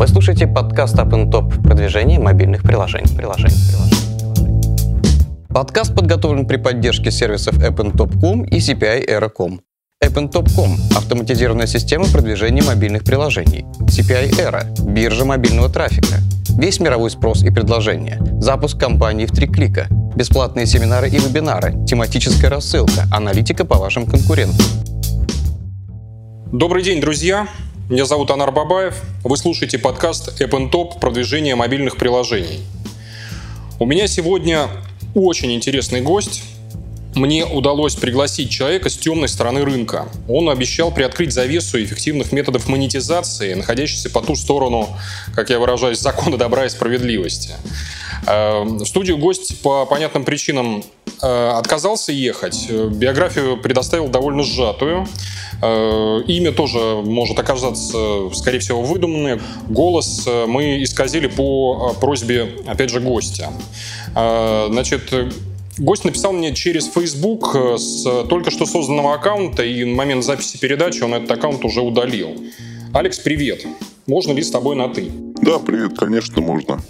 Вы слушаете подкаст Up Top продвижение мобильных приложений. приложений, приложений. Подкаст подготовлен при поддержке сервисов AppnTop.com и CPI Era.com. AppnTop.com – автоматизированная система продвижения мобильных приложений. CPI Era – биржа мобильного трафика. Весь мировой спрос и предложения. Запуск компании в три клика. Бесплатные семинары и вебинары. Тематическая рассылка. Аналитика по вашим конкурентам. Добрый день, друзья! Меня зовут Анар Бабаев. Вы слушаете подкаст App Top продвижение мобильных приложений. У меня сегодня очень интересный гость. Мне удалось пригласить человека с темной стороны рынка. Он обещал приоткрыть завесу эффективных методов монетизации, находящихся по ту сторону, как я выражаюсь, закона добра и справедливости. Э, в студию гость по понятным причинам э, отказался ехать. Биографию предоставил довольно сжатую. Э, имя тоже может оказаться, скорее всего, выдуманное. Голос мы исказили по просьбе, опять же, гостя. Значит, Гость написал мне через Facebook с только что созданного аккаунта, и на момент записи передачи он этот аккаунт уже удалил. Алекс, привет. Можно ли с тобой на «ты»? Да, привет, конечно, можно.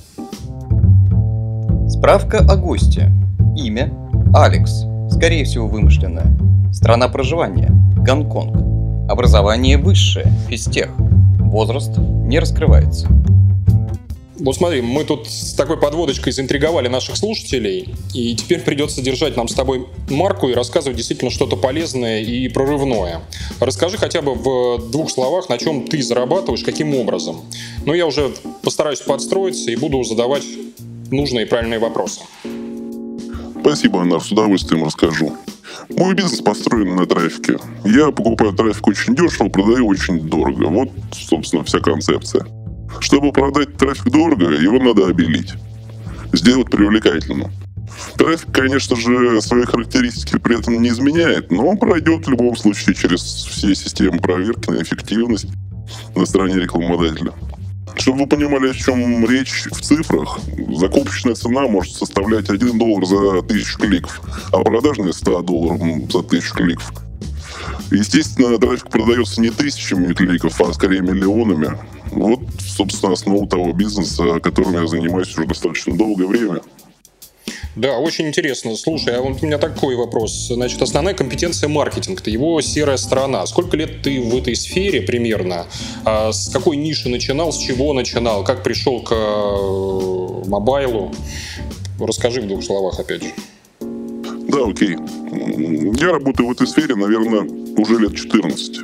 Справка о госте. Имя – Алекс, скорее всего вымышленное. Страна проживания – Гонконг. Образование высшее, физтех. Возраст не раскрывается. Вот смотри, мы тут с такой подводочкой заинтриговали наших слушателей, и теперь придется держать нам с тобой марку и рассказывать действительно что-то полезное и прорывное. Расскажи хотя бы в двух словах, на чем ты зарабатываешь, каким образом. Ну, я уже постараюсь подстроиться и буду задавать нужные и правильные вопросы. Спасибо, Анар, с удовольствием расскажу. Мой бизнес построен на трафике. Я покупаю трафик очень дешево, продаю очень дорого. Вот, собственно, вся концепция. Чтобы продать трафик дорого, его надо обелить. Сделать привлекательным. Трафик, конечно же, свои характеристики при этом не изменяет, но он пройдет в любом случае через все системы проверки на эффективность на стороне рекламодателя. Чтобы вы понимали, о чем речь в цифрах, закупочная цена может составлять 1 доллар за тысячу кликов, а продажная 100 долларов за тысячу кликов. Естественно, трафик продается не тысячами кликов, а скорее миллионами. Вот, собственно, основа того бизнеса, которым я занимаюсь уже достаточно долгое время. Да, очень интересно. Слушай, а вот у меня такой вопрос. Значит, основная компетенция маркетинг, это его серая сторона. Сколько лет ты в этой сфере примерно? А с какой ниши начинал, с чего начинал? Как пришел к э, мобайлу? Расскажи в двух словах, опять же. Да, окей. Я работаю в этой сфере, наверное, уже лет 14.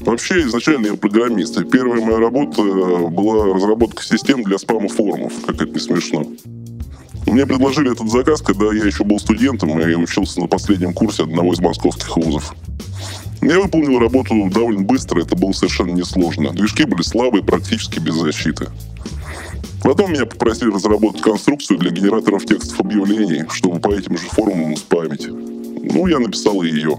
Вообще, изначально я программист. И первая моя работа была разработка систем для спама форумов, как это не смешно. Мне предложили этот заказ, когда я еще был студентом и учился на последнем курсе одного из московских вузов. Я выполнил работу довольно быстро, это было совершенно несложно. Движки были слабые, практически без защиты. Потом меня попросили разработать конструкцию для генераторов текстов объявлений, чтобы по этим же форумам спамить. Ну, я написал ее.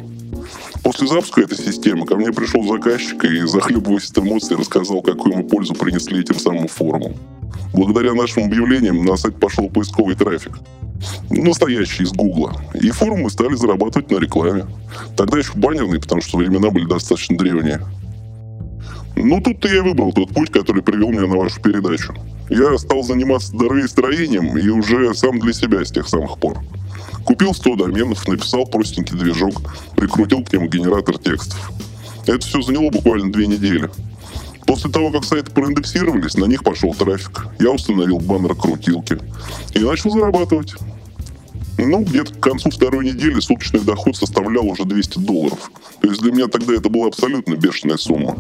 После запуска этой системы ко мне пришел заказчик и, захлебываясь от эмоций, рассказал, какую ему пользу принесли этим самым форумам. Благодаря нашим объявлениям на сайт пошел поисковый трафик. Настоящий из Гугла. И форумы стали зарабатывать на рекламе. Тогда еще баннерные, потому что времена были достаточно древние. Ну, тут-то я выбрал тот путь, который привел меня на вашу передачу. Я стал заниматься строением и уже сам для себя с тех самых пор. Купил 100 доменов, написал простенький движок, прикрутил к нему генератор текстов. Это все заняло буквально две недели. После того, как сайты проиндексировались, на них пошел трафик. Я установил баннер-крутилки и начал зарабатывать. Ну, где-то к концу второй недели суточный доход составлял уже 200 долларов. То есть для меня тогда это была абсолютно бешеная сумма.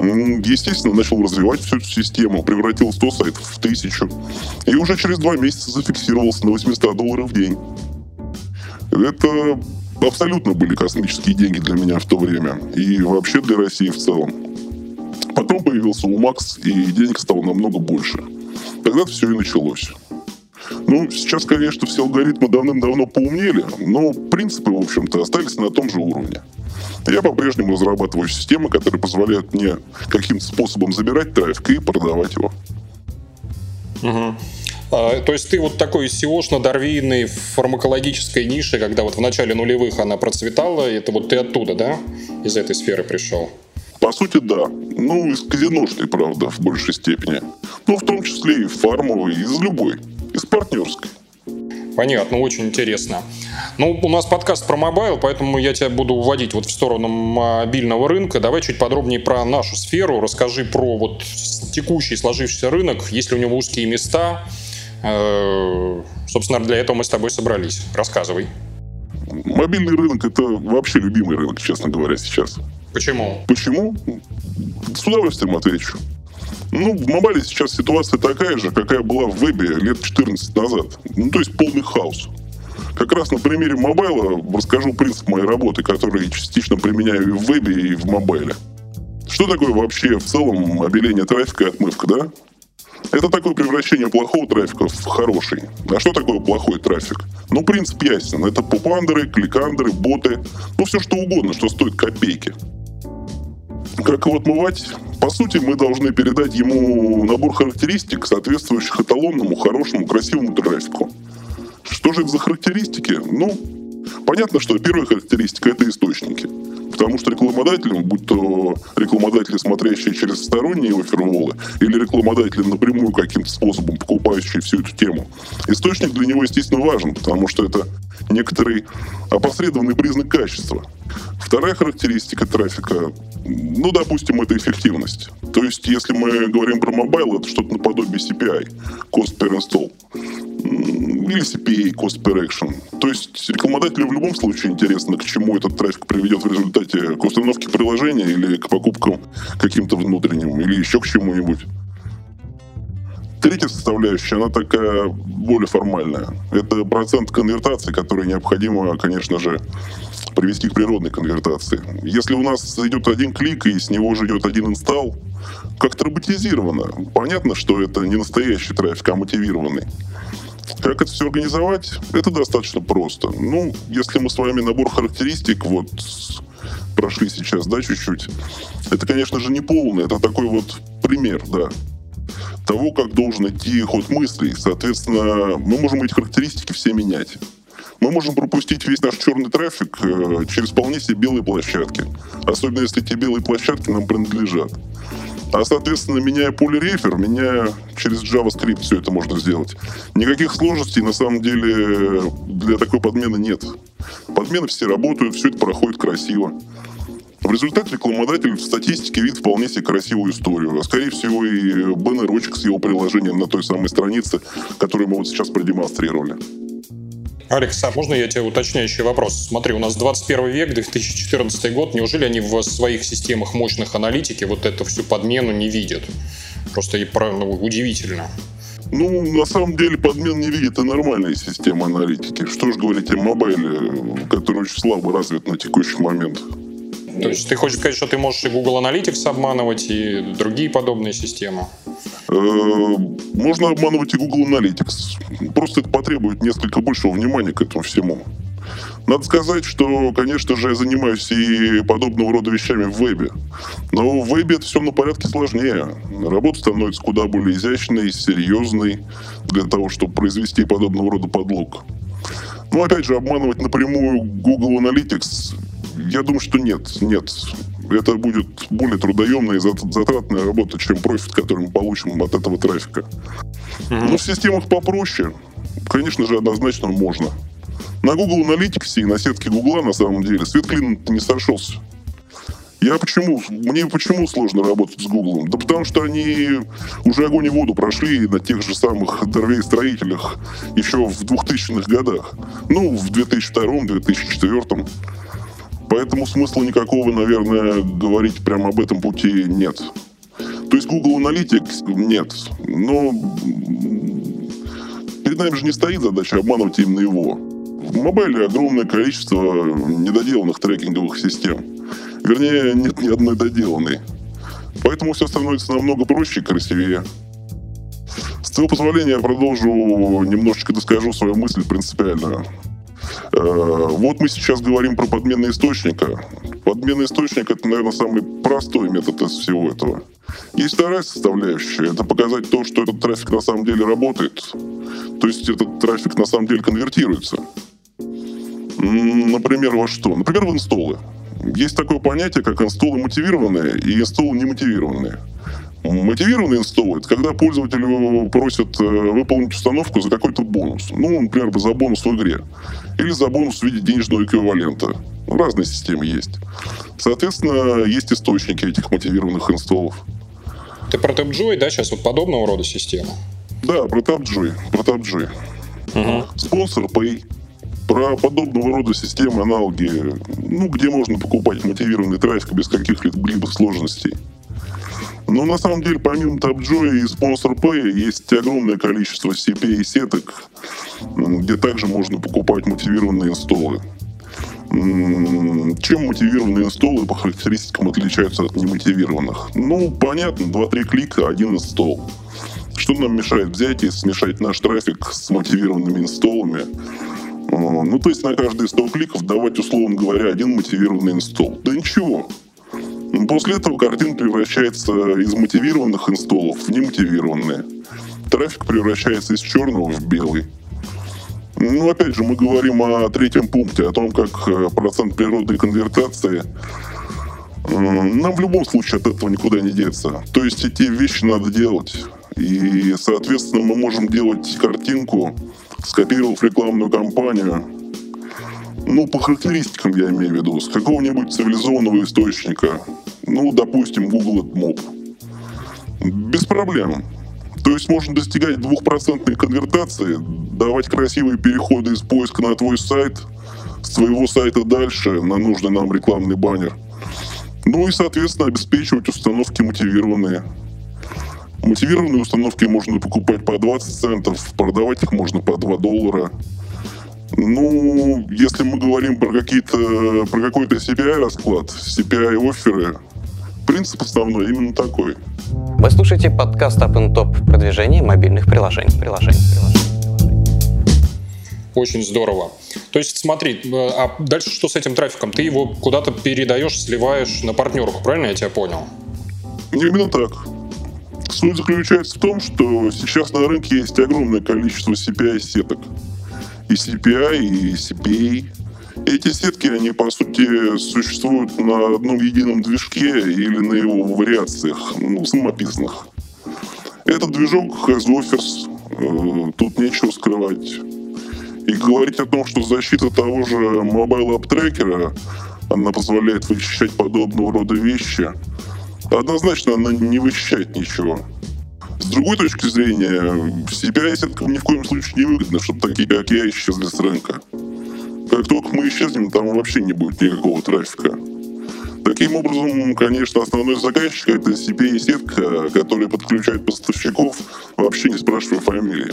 Естественно, начал развивать всю эту систему, превратил 100 сайтов в 1000. И уже через два месяца зафиксировался на 800 долларов в день. Это абсолютно были космические деньги для меня в то время. И вообще для России в целом. Потом появился Умакс, и денег стало намного больше. Тогда все и началось. Ну, сейчас, конечно, все алгоритмы давным-давно поумнели, но принципы, в общем-то, остались на том же уровне. Я по-прежнему разрабатываю системы, которые позволяют мне каким-то способом забирать трафик и продавать его. Угу. А, то есть ты вот такой SEO-шно-дарвийный в фармакологической нише, когда вот в начале нулевых она процветала, это вот ты оттуда, да, из этой сферы пришел? По сути, да. Ну, из казиношной, правда, в большей степени. Ну, в том числе и фармовой, из любой. Из партнерской. Понятно, очень интересно. Ну, у нас подкаст про mobile, поэтому я тебя буду уводить вот в сторону мобильного рынка. Давай чуть подробнее про нашу сферу. Расскажи про вот текущий сложившийся рынок, есть ли у него узкие места. Э, собственно, для этого мы с тобой собрались. Рассказывай. Мобильный рынок – это вообще любимый рынок, честно говоря, сейчас. Почему? Почему? С удовольствием отвечу. Ну, в мобайле сейчас ситуация такая же, какая была в вебе лет 14 назад. Ну, то есть полный хаос. Как раз на примере мобайла расскажу принцип моей работы, который частично применяю и в вебе, и в мобайле. Что такое вообще в целом обеление трафика и отмывка, да? Это такое превращение плохого трафика в хороший. А что такое плохой трафик? Ну, принцип ясен. Это попандеры, кликандеры, боты. Ну, все что угодно, что стоит копейки. Как его отмывать? По сути, мы должны передать ему набор характеристик, соответствующих эталонному, хорошему, красивому трафику. Что же это за характеристики? Ну, понятно, что первая характеристика – это источники. Потому что рекламодателям, будь то рекламодатели, смотрящие через сторонние оферволы, или рекламодатели напрямую каким-то способом покупающие всю эту тему, источник для него, естественно, важен, потому что это некоторый опосредованный признак качества. Вторая характеристика трафика, ну, допустим, это эффективность. То есть, если мы говорим про мобайл, это что-то наподобие CPI, Cost Per Install или CPA, Cost Per Action. То есть рекламодателю в любом случае интересно, к чему этот трафик приведет в результате к установке приложения или к покупкам каким-то внутренним, или еще к чему-нибудь. Третья составляющая, она такая более формальная. Это процент конвертации, который необходимо, конечно же, привести к природной конвертации. Если у нас идет один клик и с него же идет один инсталл, как-то роботизировано. Понятно, что это не настоящий трафик, а мотивированный. Как это все организовать? Это достаточно просто. Ну, если мы с вами набор характеристик вот прошли сейчас, да, чуть-чуть, это, конечно же, не полный, это такой вот пример, да, того, как должен идти ход мыслей. Соответственно, мы можем эти характеристики все менять. Мы можем пропустить весь наш черный трафик э, через вполне себе белые площадки. Особенно если эти белые площадки нам принадлежат. А, соответственно, меняя полирефер, меняя через JavaScript все это можно сделать. Никаких сложностей на самом деле для такой подмены нет. Подмены все работают, все это проходит красиво. В результате рекламодатель в статистике видит вполне себе красивую историю. А скорее всего и баннерочек с его приложением на той самой странице, которую мы вот сейчас продемонстрировали. Алекс, а можно я тебе уточняющий вопрос? Смотри, у нас 21 век, 2014 год. Неужели они в своих системах мощных аналитики вот эту всю подмену не видят? Просто ну, удивительно. Ну, на самом деле, подмен не видит и нормальная система аналитики. Что же говорить о мобайле, который очень слабо развит на текущий момент. То есть ты хочешь сказать, что ты можешь и Google Analytics обманывать, и другие подобные системы? Э, можно обманывать и Google Analytics. Просто это потребует несколько большего внимания к этому всему. Надо сказать, что, конечно же, я занимаюсь и подобного рода вещами в вебе. Но в вебе это все на порядке сложнее. Работа становится куда более изящной, серьезной для того, чтобы произвести подобного рода подлог. Но опять же, обманывать напрямую Google Analytics я думаю, что нет, нет. Это будет более трудоемная и затратная работа, чем профит, который мы получим от этого трафика. Mm-hmm. Но в системах попроще, конечно же, однозначно можно. На Google Analytics и на сетке Google на самом деле свет клин не сошелся. Я почему, мне почему сложно работать с Google? Да потому что они уже огонь и воду прошли на тех же самых дорвей-строителях еще в 2000-х годах. Ну, в 2002-2004. Поэтому смысла никакого, наверное, говорить прямо об этом пути нет. То есть Google Analytics нет. Но перед нами же не стоит задача обманывать именно его. В мобайле огромное количество недоделанных трекинговых систем. Вернее, нет ни одной доделанной. Поэтому все становится намного проще и красивее. С твоего позволения я продолжу, немножечко доскажу свою мысль принципиальную. Э, вот мы сейчас говорим про подменный источника. Подмена источника – это, наверное, самый простой метод из всего этого. Есть вторая составляющая – это показать то, что этот трафик на самом деле работает. То есть этот трафик на самом деле конвертируется. Например, во что? Например, в инстоллы. Есть такое понятие, как инстоллы мотивированные и инстоллы немотивированные. Мотивированный инсталл – это когда пользователю просят э, выполнить установку за какой-то бонус. Ну, например, за бонус в игре. Или за бонус в виде денежного эквивалента. Разные системы есть. Соответственно, есть источники этих мотивированных инсталлов. Ты про TapJoy, да, сейчас вот подобного рода система? Да, про TapJoy. Про TapJoy. Угу. Спонсор Pay. Про подобного рода системы, аналоги, ну, где можно покупать мотивированный трафик без каких-либо сложностей. Но на самом деле, помимо TapJoy и Sponsor Pay, есть огромное количество CPA сеток, где также можно покупать мотивированные инсталлы. Чем мотивированные инсталлы по характеристикам отличаются от немотивированных? Ну, понятно, 2-3 клика, один инсталл. Что нам мешает взять и смешать наш трафик с мотивированными инсталлами? А, ну, то есть на каждые 100 кликов давать, условно говоря, один мотивированный инсталл. Да ничего. После этого картина превращается из мотивированных инсталлов в немотивированные. Трафик превращается из черного в белый. Ну, опять же, мы говорим о третьем пункте, о том, как э, процент природной конвертации нам в любом случае от этого никуда не деться. То есть эти вещи надо делать. И, соответственно, мы можем делать картинку, скопировав рекламную кампанию, ну, по характеристикам я имею в виду, с какого-нибудь цивилизованного источника, ну, допустим, Google AdMob. Без проблем. То есть можно достигать двухпроцентной конвертации, давать красивые переходы из поиска на твой сайт, с твоего сайта дальше на нужный нам рекламный баннер. Ну и, соответственно, обеспечивать установки мотивированные. Мотивированные установки можно покупать по 20 центов, продавать их можно по 2 доллара. Ну, если мы говорим про какие-то про какой-то CPI расклад, CPI оферы, принцип основной именно такой. Вы слушаете подкаст Up and Top продвижение мобильных приложений. приложений, приложений. Очень здорово. То есть, смотри, э, а дальше что с этим трафиком? Ты его куда-то передаешь, сливаешь на партнерку, правильно я тебя понял? Именно так. Суть заключается в том, что сейчас на рынке есть огромное количество CPI-сеток. И CPI, и CPA. Эти сетки, они, по сути, существуют на одном едином движке или на его вариациях, ну, самописных. Этот движок has offers, э, тут нечего скрывать. И говорить о том, что защита того же Mobile App Tracker, она позволяет вычищать подобного рода вещи, однозначно она не вычищает ничего. С другой точки зрения, CPI-сеткам ни в коем случае не выгодно, чтобы такие, как я, исчезли с рынка. Как только мы исчезнем, там вообще не будет никакого трафика. Таким образом, конечно, основной заказчик — это CPI-сетка, которая подключает поставщиков, вообще не спрашивая фамилии.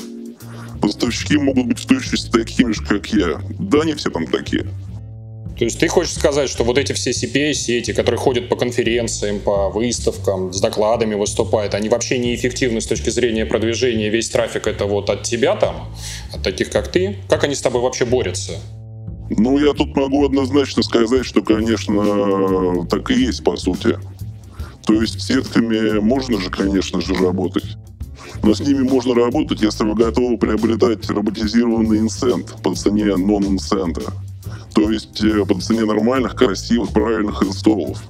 Поставщики могут быть в точности такими же, как я. Да, они все там такие. То есть ты хочешь сказать, что вот эти все CPA-сети, которые ходят по конференциям, по выставкам, с докладами выступают, они вообще неэффективны с точки зрения продвижения, весь трафик это вот от тебя там, от таких как ты? Как они с тобой вообще борются? Ну, я тут могу однозначно сказать, что, конечно, так и есть, по сути. То есть сетками можно же, конечно же, работать. Но с ними можно работать, если вы готовы приобретать роботизированный инсент по цене нон-инсента. То есть э, по цене нормальных, красивых, правильных инсталлов.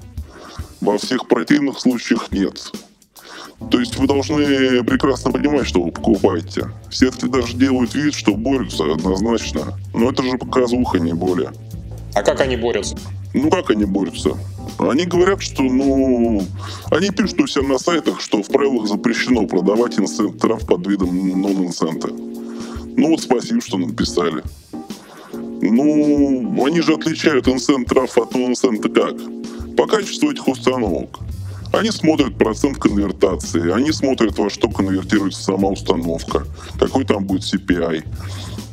Во всех противных случаях нет. То есть вы должны прекрасно понимать, что вы покупаете. Сетки даже делают вид, что борются однозначно. Но это же показуха, не более. А как они борются? Ну как они борются? Они говорят, что, ну, они пишут у себя на сайтах, что в правилах запрещено продавать инсент трав под видом нон-инсента. Ну вот спасибо, что написали. Ну, они же отличают инсент трав от инсента как? По качеству этих установок. Они смотрят процент конвертации, они смотрят, во что конвертируется сама установка, какой там будет CPI.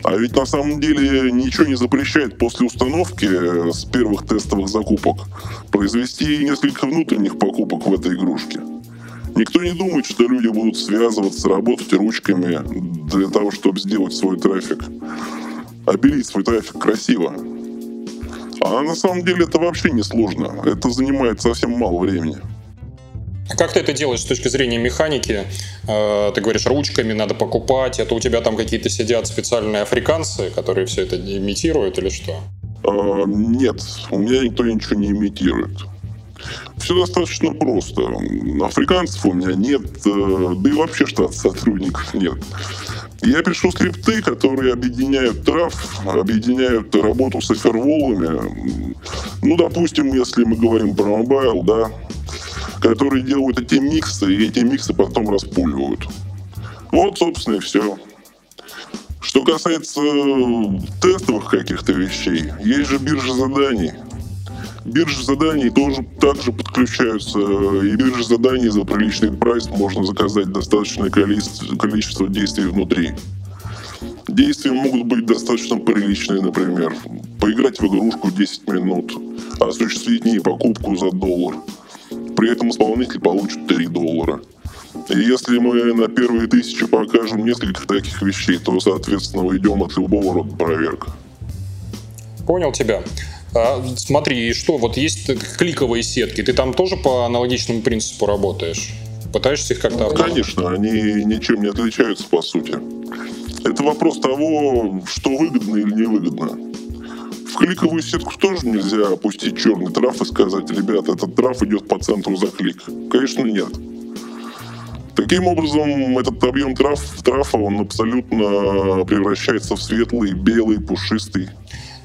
А ведь на самом деле ничего не запрещает после установки э, с первых тестовых закупок произвести несколько внутренних покупок в этой игрушке. Никто не думает, что люди будут связываться, работать ручками для того, чтобы сделать свой трафик обелить свой трафик красиво. А на самом деле это вообще не сложно. Это занимает совсем мало времени. А как ты это делаешь с точки зрения механики? Э, ты говоришь, ручками надо покупать. Это у тебя там какие-то сидят специальные африканцы, которые все это имитируют или что? А, нет, у меня никто ничего не имитирует. Все достаточно просто. Африканцев у меня нет, э, да и вообще штат сотрудников нет. Я пишу скрипты, которые объединяют трав, объединяют работу с offerwall ами. Ну, допустим, если мы говорим про мобайл, да, которые делают эти миксы, и эти миксы потом распуливают. Вот, собственно, и все. Что касается тестовых каких-то вещей, есть же биржа заданий. Биржи заданий тоже также подключаются, и биржи заданий за приличный прайс можно заказать достаточное количество, действий внутри. Действия могут быть достаточно приличные, например, поиграть в игрушку 10 минут, осуществить ней покупку за доллар. При этом исполнитель получит 3 доллара. И если мы на первые тысячи покажем несколько таких вещей, то, соответственно, уйдем от любого рода проверок. Понял тебя. А, смотри, что, вот есть кликовые сетки, ты там тоже по аналогичному принципу работаешь? Пытаешься их как-то... Конечно, они ничем не отличаются, по сути. Это вопрос того, что выгодно или невыгодно. В кликовую сетку тоже нельзя опустить черный траф и сказать, ребята, этот траф идет по центру за клик. Конечно, нет. Таким образом, этот объем траф, трафа, он абсолютно превращается в светлый, белый, пушистый.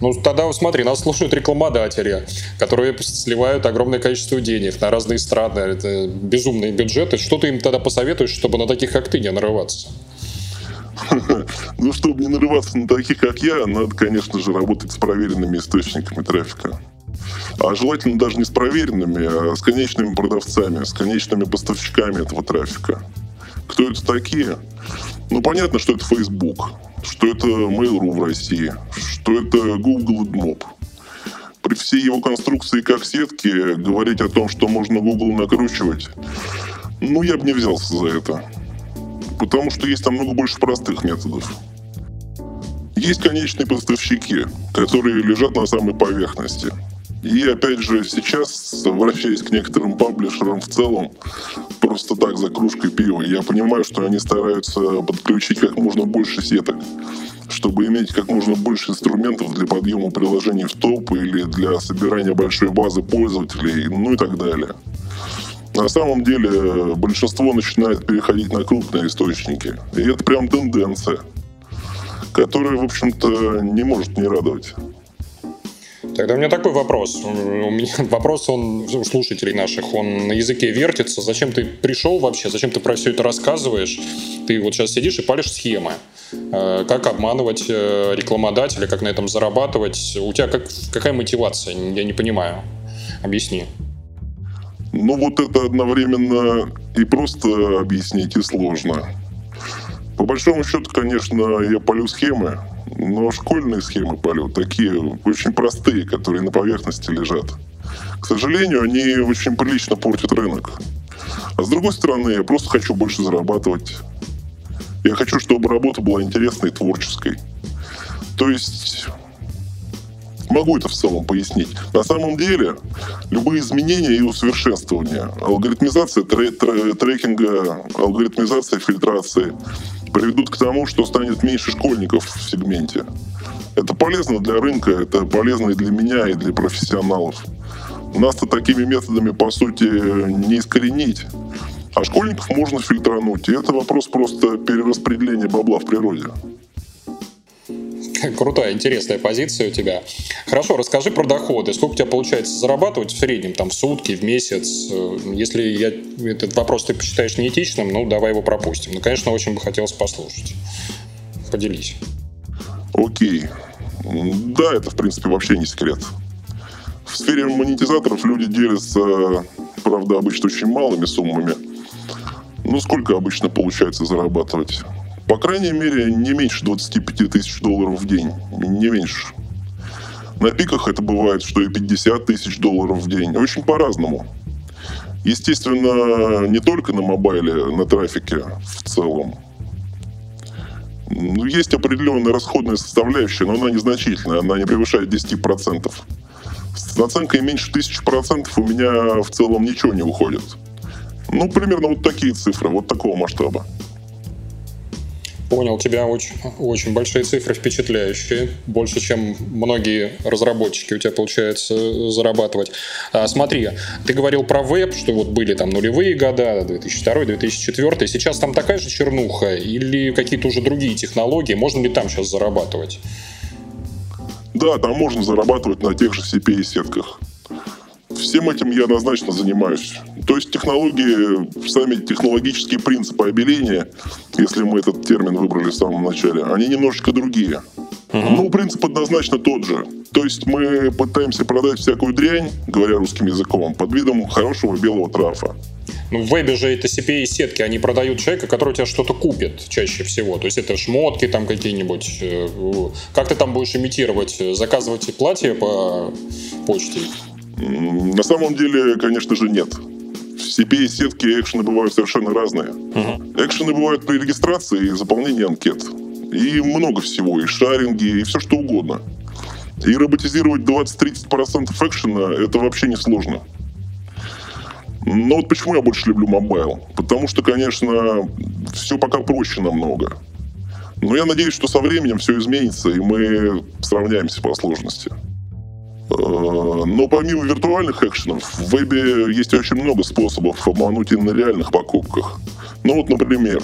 Ну, тогда смотри, нас слушают рекламодатели, которые сливают огромное количество денег на разные страны. Это безумные бюджеты. Что ты им тогда посоветуешь, чтобы на таких, как ты, не нарываться? Ну, чтобы не нарываться на таких, как я, надо, конечно же, работать с проверенными источниками трафика. А желательно даже не с проверенными, а с конечными продавцами, с конечными поставщиками этого трафика. Кто это такие? Ну, понятно, что это Facebook, что это Mail.ru в России, что это Google AdMob. При всей его конструкции как сетки говорить о том, что можно Google накручивать, ну, я бы не взялся за это. Потому что есть там много больше простых методов. Есть конечные поставщики, которые лежат на самой поверхности. И опять же, сейчас, обращаясь к некоторым паблишерам в целом, просто так за кружкой пива, я понимаю, что они стараются подключить как можно больше сеток, чтобы иметь как можно больше инструментов для подъема приложений в топ или для собирания большой базы пользователей, ну и так далее. На самом деле большинство начинает переходить на крупные источники. И это прям тенденция, которая, в общем-то, не может не радовать. Тогда у меня такой вопрос. У меня вопрос, он у слушателей наших, он на языке вертится. Зачем ты пришел вообще? Зачем ты про все это рассказываешь? Ты вот сейчас сидишь и палишь схемы. Э, как обманывать э, рекламодателя, как на этом зарабатывать? У тебя как, какая мотивация? Я не понимаю. Объясни. Ну вот это одновременно и просто объяснить, и сложно. По большому счету, конечно, я полю схемы, но школьные схемы полю такие очень простые, которые на поверхности лежат. К сожалению, они очень прилично портят рынок. А с другой стороны, я просто хочу больше зарабатывать. Я хочу, чтобы работа была интересной и творческой. То есть Могу это в целом пояснить. На самом деле, любые изменения и усовершенствования, алгоритмизация трекинга, алгоритмизация фильтрации приведут к тому, что станет меньше школьников в сегменте. Это полезно для рынка, это полезно и для меня, и для профессионалов. Нас-то такими методами, по сути, не искоренить. А школьников можно фильтрануть. И это вопрос просто перераспределения бабла в природе. Крутая, интересная позиция у тебя. Хорошо, расскажи про доходы. Сколько у тебя получается зарабатывать в среднем, там, в сутки, в месяц? Э, если я, этот вопрос ты посчитаешь неэтичным, ну, давай его пропустим. Ну, конечно, очень бы хотелось послушать. Поделись. Окей. Да, это, в принципе, вообще не секрет. В сфере монетизаторов люди делятся, правда, обычно очень малыми суммами. Ну, сколько обычно получается зарабатывать? По крайней мере, не меньше 25 тысяч долларов в день. Не меньше. На пиках это бывает, что и 50 тысяч долларов в день. Очень по-разному. Естественно, не только на мобайле, на трафике в целом. Ну, есть определенная расходная составляющая, но она незначительная, она не превышает 10%. С наценкой меньше 1000% у меня в целом ничего не уходит. Ну, примерно вот такие цифры, вот такого масштаба. Понял, тебя очень, очень большие цифры впечатляющие, больше, чем многие разработчики у тебя получается зарабатывать. А, смотри, ты говорил про веб, что вот были там нулевые года, 2002-2004, сейчас там такая же чернуха или какие-то уже другие технологии, можно ли там сейчас зарабатывать? Да, там можно зарабатывать на тех же CPI-сетках. Всем этим я однозначно занимаюсь. То есть технологии, сами технологические принципы обеления, если мы этот термин выбрали в самом начале, они немножечко другие. Угу. Ну, принцип однозначно тот же. То есть мы пытаемся продать всякую дрянь, говоря русским языком, под видом хорошего белого трафа. Ну, в вебе же это CPA-сетки, они продают человека, который у тебя что-то купит чаще всего. То есть это шмотки там какие-нибудь. Э, как ты там будешь имитировать? Заказывать платье по почте? На самом деле, конечно же, нет. В CPA-сетки экшены бывают совершенно разные. Uh-huh. Экшены бывают при регистрации и заполнении анкет. И много всего, и шаринги, и все что угодно. И роботизировать 20-30% экшена – это вообще не сложно. Но вот почему я больше люблю мобайл? Потому что, конечно, все пока проще намного. Но я надеюсь, что со временем все изменится, и мы сравняемся по сложности. Э, но помимо виртуальных экшенов, в вебе есть очень много способов обмануть и на реальных покупках. Ну вот, например,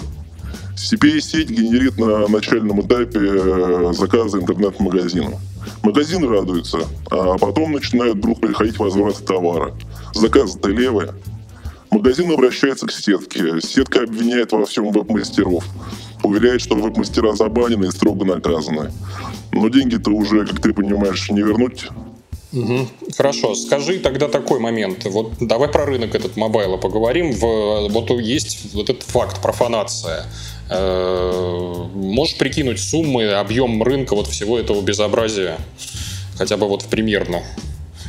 CPA-сеть генерит на начальном этапе э, заказы интернет-магазину. Магазин радуется, а потом начинают вдруг приходить возвраты товара. Заказы-то левые. Магазин обращается к сетке. Сетка обвиняет во всем веб-мастеров. Уверяет, что веб-мастера забанены и строго наказаны. Но деньги-то уже, как ты понимаешь, не вернуть Угу. Хорошо, скажи тогда такой момент. Вот давай про рынок этот мобайла поговорим. В, вот есть вот этот факт, профанация. Э, можешь прикинуть суммы, объем рынка вот всего этого безобразия? Хотя бы вот примерно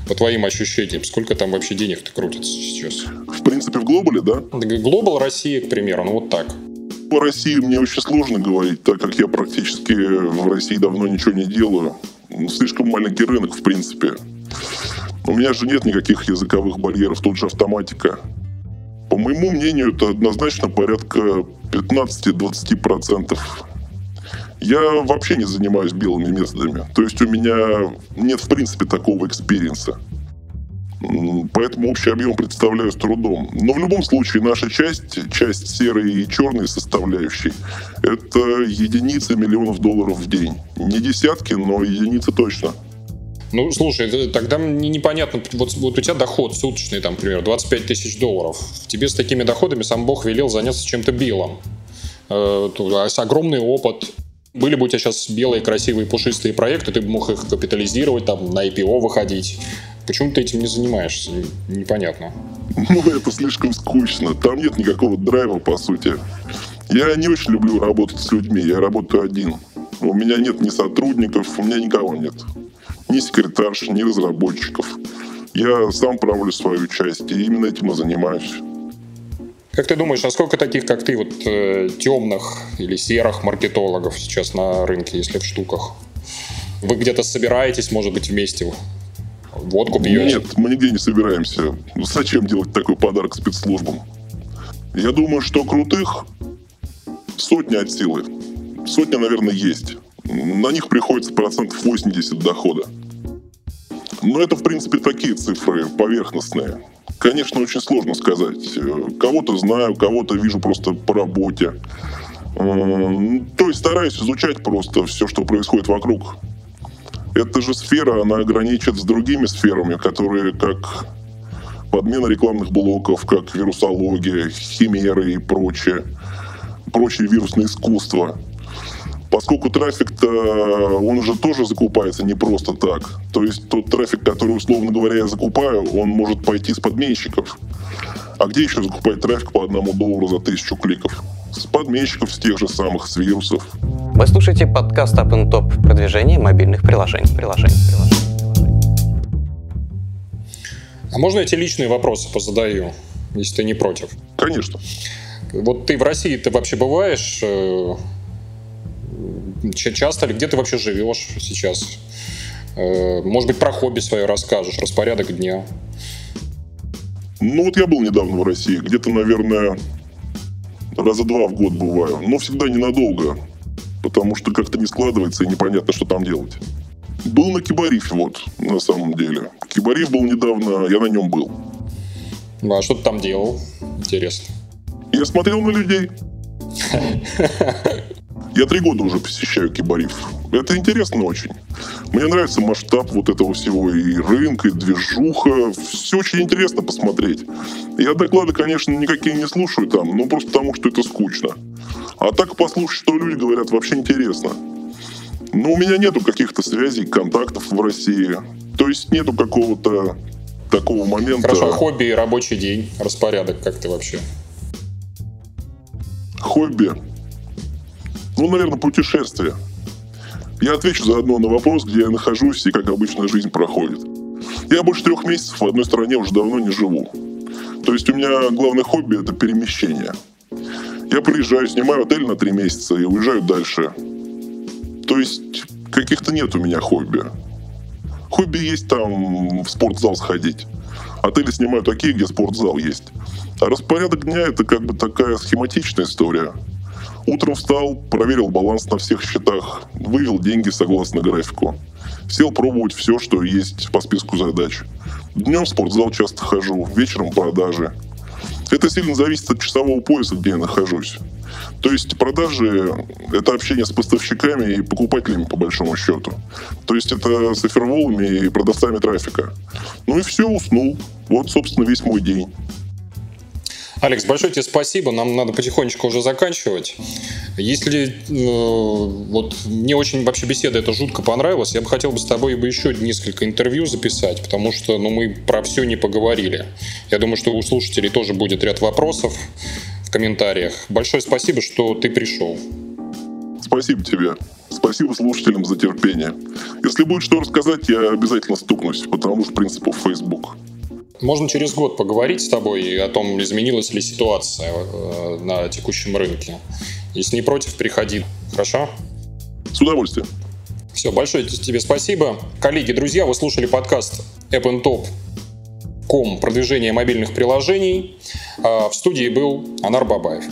по твоим ощущениям, сколько там вообще денег-то крутится сейчас? В принципе, в глобале, да? Глобал России, к примеру, ну вот так. По России мне очень сложно говорить, так как я практически в России давно ничего не делаю. Слишком маленький рынок, в принципе. У меня же нет никаких языковых барьеров, тут же автоматика. По моему мнению, это однозначно порядка 15-20%. Я вообще не занимаюсь белыми методами. То есть у меня нет, в принципе, такого experience а. Поэтому общий объем представляю с трудом. Но в любом случае наша часть, часть серой и черной составляющей, это единицы миллионов долларов в день. Не десятки, но единицы точно. Ну, слушай, тогда мне непонятно, вот, вот у тебя доход суточный, там, например, 25 тысяч долларов. Тебе с такими доходами сам Бог велел заняться чем-то белым. Э, огромный опыт. Были бы у тебя сейчас белые, красивые, пушистые проекты, ты бы мог их капитализировать, там, на IPO выходить. Почему ты этим не занимаешься? Непонятно. Ну, это слишком скучно. Там нет никакого драйва, по сути. Я не очень люблю работать с людьми. Я работаю один. У меня нет ни сотрудников, у меня никого нет ни секретарш, ни разработчиков. Я сам правлю свою часть, и именно этим и занимаюсь. Как ты думаешь, а сколько таких, как ты, вот э, темных или серых маркетологов сейчас на рынке, если в штуках? Вы где-то собираетесь, может быть, вместе? Водку пьете? Нет, мы нигде не собираемся. Ну, зачем делать такой подарок спецслужбам? Я думаю, что крутых сотни от силы. Сотня, наверное, есть. На них приходится процентов 80 дохода. Но это, в принципе, такие цифры поверхностные. Конечно, очень сложно сказать. Кого-то знаю, кого-то вижу просто по работе. То есть стараюсь изучать просто все, что происходит вокруг. Эта же сфера, она граничит с другими сферами, которые как подмена рекламных блоков, как вирусология, химеры и прочее, прочее вирусное искусство – Поскольку трафик-то, он уже тоже закупается не просто так. То есть тот трафик, который, условно говоря, я закупаю, он может пойти с подменщиков. А где еще закупать трафик по одному доллару за тысячу кликов? С подменщиков, с тех же самых, с вирусов. Вы слушаете подкаст Up Top продвижение мобильных приложений. приложений, приложений. А можно я тебе личные вопросы позадаю, если ты не против? Конечно. Вот ты в России ты вообще бываешь? Часто ли, где ты вообще живешь сейчас? Э, может быть, про хобби свое расскажешь, распорядок дня? Ну вот я был недавно в России, где-то, наверное, раза два в год бываю, но всегда ненадолго. потому что как-то не складывается и непонятно, что там делать. Был на Кибарифе, вот, на самом деле. Кибариф был недавно, я на нем был. А что ты там делал? Интересно. Я смотрел на людей. Я три года уже посещаю Кибариф. Это интересно очень. Мне нравится масштаб вот этого всего и рынка, и движуха. Все очень интересно посмотреть. Я доклады, конечно, никакие не слушаю там, ну просто потому, что это скучно. А так послушать, что люди говорят, вообще интересно. Но у меня нету каких-то связей, контактов в России. То есть нету какого-то такого момента. Хорошо, хобби и рабочий день, распорядок, как ты вообще? Хобби. Ну, наверное, путешествие. Я отвечу заодно на вопрос, где я нахожусь и как обычно жизнь проходит. Я больше трех месяцев в одной стране уже давно не живу. То есть у меня главное хобби — это перемещение. Я приезжаю, снимаю отель на три месяца и уезжаю дальше. То есть каких-то нет у меня хобби. Хобби есть там в спортзал сходить. Отели снимаю такие, где спортзал есть. А распорядок дня это как бы такая схематичная история. Утром встал, проверил баланс на всех счетах, вывел деньги согласно графику. Сел пробовать все, что есть по списку задач. Днем в спортзал часто хожу, вечером продажи. Это сильно зависит от часового пояса, где я нахожусь. То есть продажи — это общение с поставщиками и покупателями, по большому счету. То есть это с оферволами и продавцами трафика. Ну и все, уснул. Вот, собственно, весь мой день. Алекс, большое тебе спасибо. Нам надо потихонечку уже заканчивать. Если э, вот мне очень вообще беседа эта жутко понравилась, я бы хотел бы с тобой бы еще несколько интервью записать, потому что ну, мы про все не поговорили. Я думаю, что у слушателей тоже будет ряд вопросов в комментариях. Большое спасибо, что ты пришел. Спасибо тебе. Спасибо слушателям за терпение. Если будет что рассказать, я обязательно стукнусь по тому же принципу Facebook. Можно через год поговорить с тобой о том, изменилась ли ситуация э, на текущем рынке. Если не против, приходи. Хорошо? С удовольствием. Все, большое тебе спасибо. Коллеги, друзья, вы слушали подкаст AppNTop.com продвижение мобильных приложений. А, в студии был Анар Бабаев.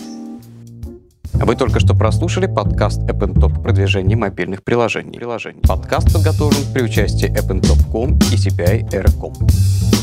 Вы только что прослушали подкаст AppNTop продвижение мобильных приложений. Подкаст подготовлен при участии AppNTop.com и CPI.com.